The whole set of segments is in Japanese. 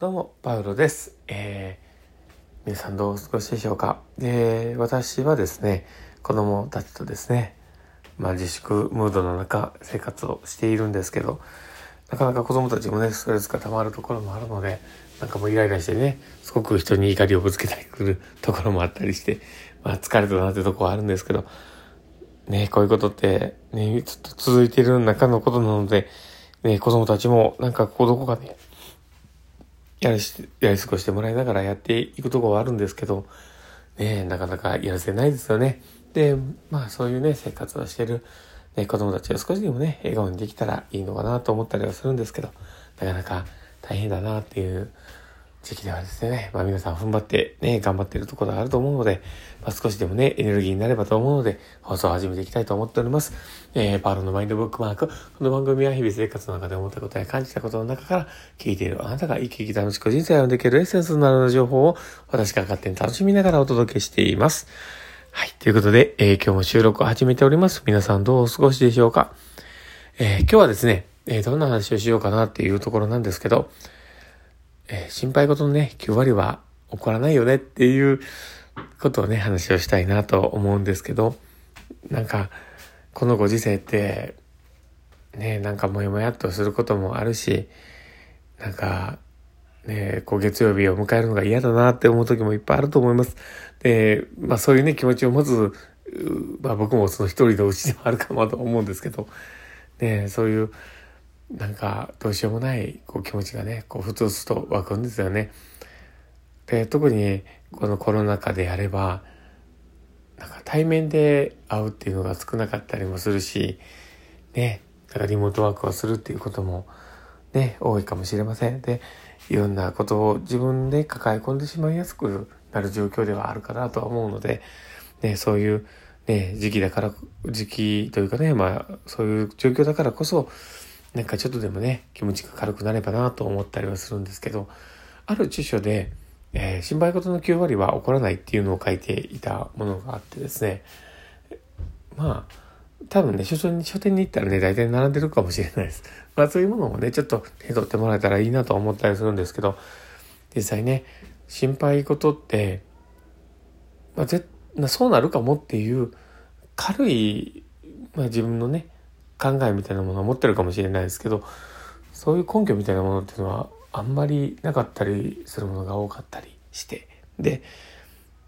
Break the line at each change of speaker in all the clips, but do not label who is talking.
どうも、パウロです。えー、皆さんどうお過ごしでしょうか？えー、私はですね、子供たちとですね、まあ自粛ムードの中生活をしているんですけど、なかなか子供たちもね、ストレスが溜まるところもあるので、なんかもうイライラしてね、すごく人に怒りをぶつけたりくるところもあったりして、まあ疲れたなってとこはあるんですけど、ね、こういうことって、ね、ちょっと続いている中のことなので、ね、子供たちもなんかこうどこかね、やりし、やり過ごしてもらいながらやっていくとこはあるんですけど、ねなかなかやらせないですよね。で、まあそういうね、生活をしてる、ね、子供たちを少しでもね、笑顔にできたらいいのかなと思ったりはするんですけど、なかなか大変だなっていう時期ではですね、まあ皆さん踏ん張ってね、頑張っているところがあると思うので、まあ少しでもね、エネルギーになればと思うので、放送を始めていきたいと思っております。えー、パールのマインドブックマーク。この番組は日々生活の中で思ったことや感じたことの中から、聞いているあなたが生き生き楽しく人生をできるエッセンスなどの情報を、私が勝手に楽しみながらお届けしています。はい。ということで、えー、今日も収録を始めております。皆さんどうお過ごしでしょうかえー、今日はですね、えー、どんな話をしようかなっていうところなんですけど、えー、心配事のね、9割は起こらないよねっていうことをね、話をしたいなと思うんですけど、なんか、このご時世って、ね、なんかもやもやっとすることもあるし、なんか、ね、こう月曜日を迎えるのが嫌だなって思う時もいっぱいあると思います。で、まあそういうね、気持ちを持つ、まあ僕もその一人のうちでもあるかもと思うんですけど、ね、そういう、なんかどうしようもないこう気持ちがねこうふつふつと湧くんですよね。で特にこのコロナ禍であればなんか対面で会うっていうのが少なかったりもするしねだかリモートワークをするっていうこともね多いかもしれません。でいろんなことを自分で抱え込んでしまいやすくなる状況ではあるかなとは思うので、ね、そういう、ね、時期だから時期というかねまあそういう状況だからこそなんかちょっとでもね、気持ちが軽くなればなと思ったりはするんですけど、ある著書で、えー、心配事の9割は起こらないっていうのを書いていたものがあってですね、まあ、多分ね、書書に書店に行ったらね、大体並んでるかもしれないです。まあそういうものもね、ちょっと手取ってもらえたらいいなと思ったりするんですけど、実際ね、心配事って、まあ、ぜそうなるかもっていう軽い、まあ、自分のね、考えみたいなものを持ってるかもしれないですけどそういう根拠みたいなものっていうのはあんまりなかったりするものが多かったりしてで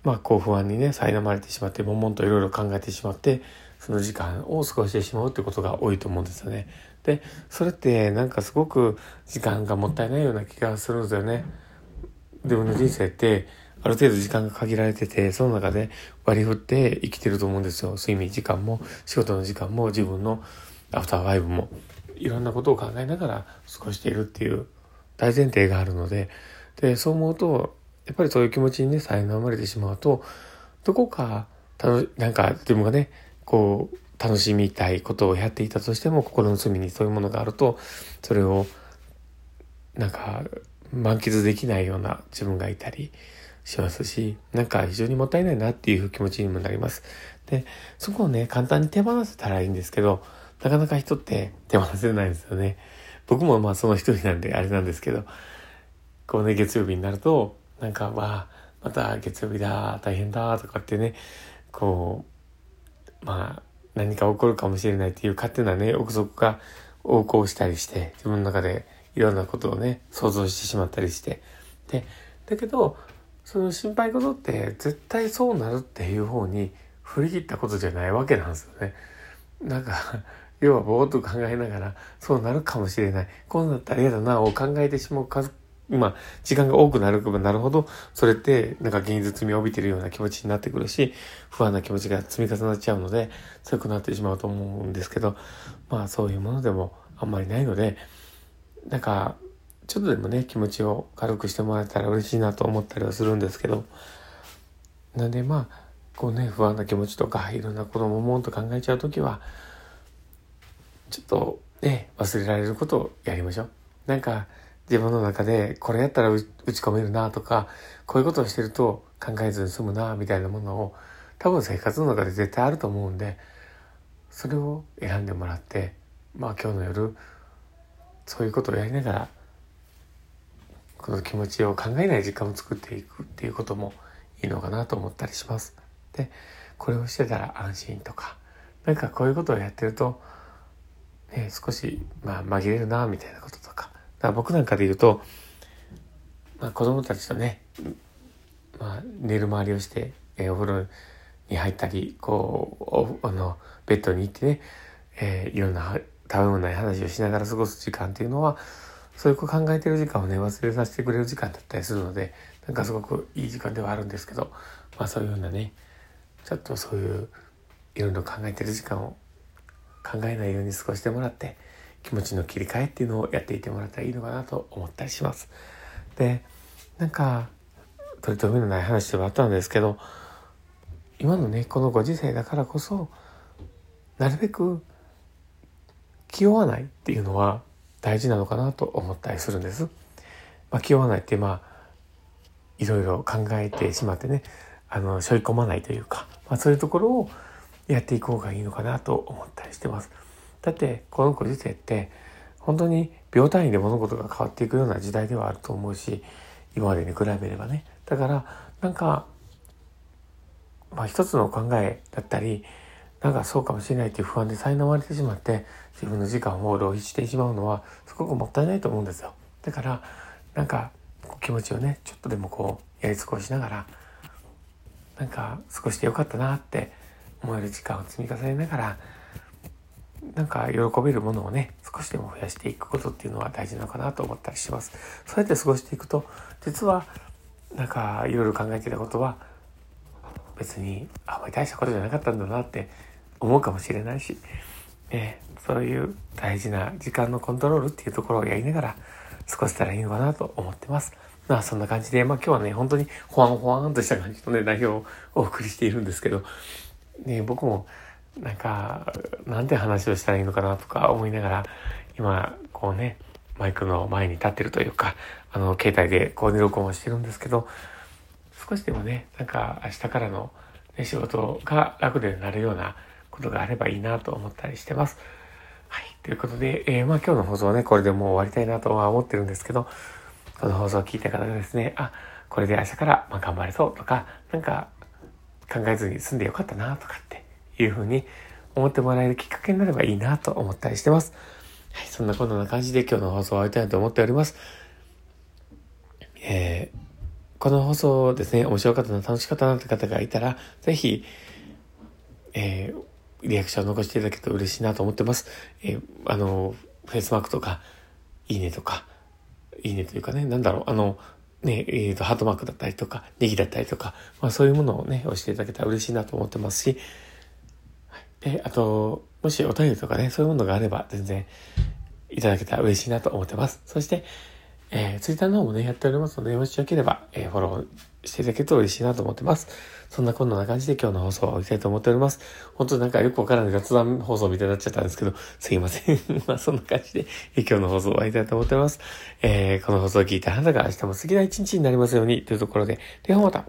まあこう不安にね苛まれてしまって悶々といろいろ考えてしまってその時間を過ごしてしまうってことが多いと思うんですよね。でそれってなんかすごく時間がもったいないような気がするんですよね。自分の人生ってある程度時間が限られてて、その中で割り振って生きてると思うんですよ。睡眠時間も、仕事の時間も、自分のアフターファイブもいろんなことを考えながら過ごしているっていう大前提があるのででそう思うとやっぱりそういう気持ちにね苛まれてしまうとどこかなんか自分がねこう楽しみたいことをやっていたとしても心の隅にそういうものがあるとそれをなんか満喫できないような自分がいたりしますしなんか非常にもったいないなっていう気持ちにもなります。でそこをね簡単に手放せたらいいんですけどなかなか人って手放せないんですよね。僕もまあその一人なんであれなんですけど、こうね、月曜日になると、なんか、わあ、また月曜日だ、大変だ、とかってね、こう、まあ、何か起こるかもしれないっていう勝手なね、憶測が横行したりして、自分の中でいろんなことをね、想像してしまったりして。で、だけど、その心配事って絶対そうなるっていう方に振り切ったことじゃないわけなんですよね。なんか要はぼーっと考えながら、そうなるかもしれない。こうなったら嫌だな、を考えてしまう数、今、時間が多くなるばなるほど、それってなんか現実味を帯びてるような気持ちになってくるし、不安な気持ちが積み重なっちゃうので、強くなってしまうと思うんですけど、まあそういうものでもあんまりないので、なんか、ちょっとでもね、気持ちを軽くしてもらえたら嬉しいなと思ったりはするんですけど、なんでまあ、こうね、不安な気持ちとか、いろんなことももんと考えちゃうときは、ちょっとね、忘れられることをやりましょう。なんか、自分の中でこれやったら打ち込めるなとか、こういうことをしてると考えずに済むなみたいなものを多分生活の中で絶対あると思うんで、それを選んでもらって、まあ今日の夜、そういうことをやりながら、この気持ちを考えない時間を作っていくっていうこともいいのかなと思ったりします。で、これをしてたら安心とか、なんかこういうことをやってると、ね、少し、まあ、紛れるな、みたいなこととか。だから僕なんかで言うと、まあ、子供たちとね、まあ、寝る周りをして、えー、お風呂に入ったり、こう、あの、ベッドに行ってね、えー、いろんな食べ物ない話をしながら過ごす時間っていうのは、そういう考えてる時間をね、忘れさせてくれる時間だったりするので、なんかすごくいい時間ではあるんですけど、まあそういうようなね、ちょっとそういういろいろ考えてる時間を考えないように過ごしてもらって、気持ちの切り替えっていうのをやっていてもらったらいいのかなと思ったりします。で、なんか、取り留めのない話ではあったんですけど、今のね、このご時世だからこそ、なるべく気負わないっていうのは大事なのかなと思ったりするんです。まあ、気負わないってまあ、いろいろ考えてしまってね、あの、背負い込まないというか、まあ、そういうところをやっていこうがいいのかなと思ったりしてます。だって、このご時世って、本当に秒単位で物事が変わっていくような時代ではあると思うし、今までに比べればね。だから、なんか、まあ一つの考えだったり、なんかそうかもしれないっていう不安で苛まれてしまって自分の時間を浪費してしまうのはすごくもったいないと思うんですよ。だからなんか気持ちをねちょっとでもこうやり過ごしながらなんか過ごしてよかったなって思える時間を積み重ねながらなんか喜べるものをね少しでも増やしていくことっていうのは大事なのかなと思ったりします。そうやって過ごしていくと実はなんかいろいろ考えてたことは別にあんまり大したことじゃなかったんだなって思うかもしれないし、え、そういう大事な時間のコントロールっていうところをやりながら過ごせたらいいのかなと思ってます。まあそんな感じで、まあ今日はね、本当にほわんほわんとした感じのね、内容をお送りしているんですけど、ね、僕もなんか、なんて話をしたらいいのかなとか思いながら、今、こうね、マイクの前に立ってるというか、あの、携帯でこうね、録音をしてるんですけど、少しでもね、なんか明日からの、ね、仕事が楽でなるようなことがあればいいなと思ったりしてます。はい。ということで、えー、まあ今日の放送はね、これでもう終わりたいなとは思ってるんですけど、この放送を聞いた方がですね、あ、これで明日からま頑張れそうとか、なんか考えずに済んでよかったなとかっていうふうに思ってもらえるきっかけになればいいなと思ったりしてます。はい。そんなこんな感じで今日の放送を終わりたいと思っております。えー、この放送ですね、面白かったな、楽しかったなって方がいたら、ぜひ、えー、リアクションを残していただけると嬉しいなと思ってます。えー、あの、フェイスマークとか、いいねとか、いいねというかね、なんだろう、あの、ね、えっ、ー、と、ハートマークだったりとか、ネギだったりとか、まあそういうものをね、押していただけたら嬉しいなと思ってますし、え、あと、もしお便りとかね、そういうものがあれば全然いただけたら嬉しいなと思ってます。そして、えー、ツイッターの方もね、やっておりますので、もしよければ、えー、フォローしていただけると嬉しいなと思ってます。そんなこんな感じで今日の放送を終わりたいと思っております。本当なんかよくわからない雑談放送みたいになっちゃったんですけど、すいません。まあそんな感じで、えー、今日の放送終わりたいと思ってます。えー、この放送を聞いたあなたが明日も素敵な一日になりますようにというところで、ではまた。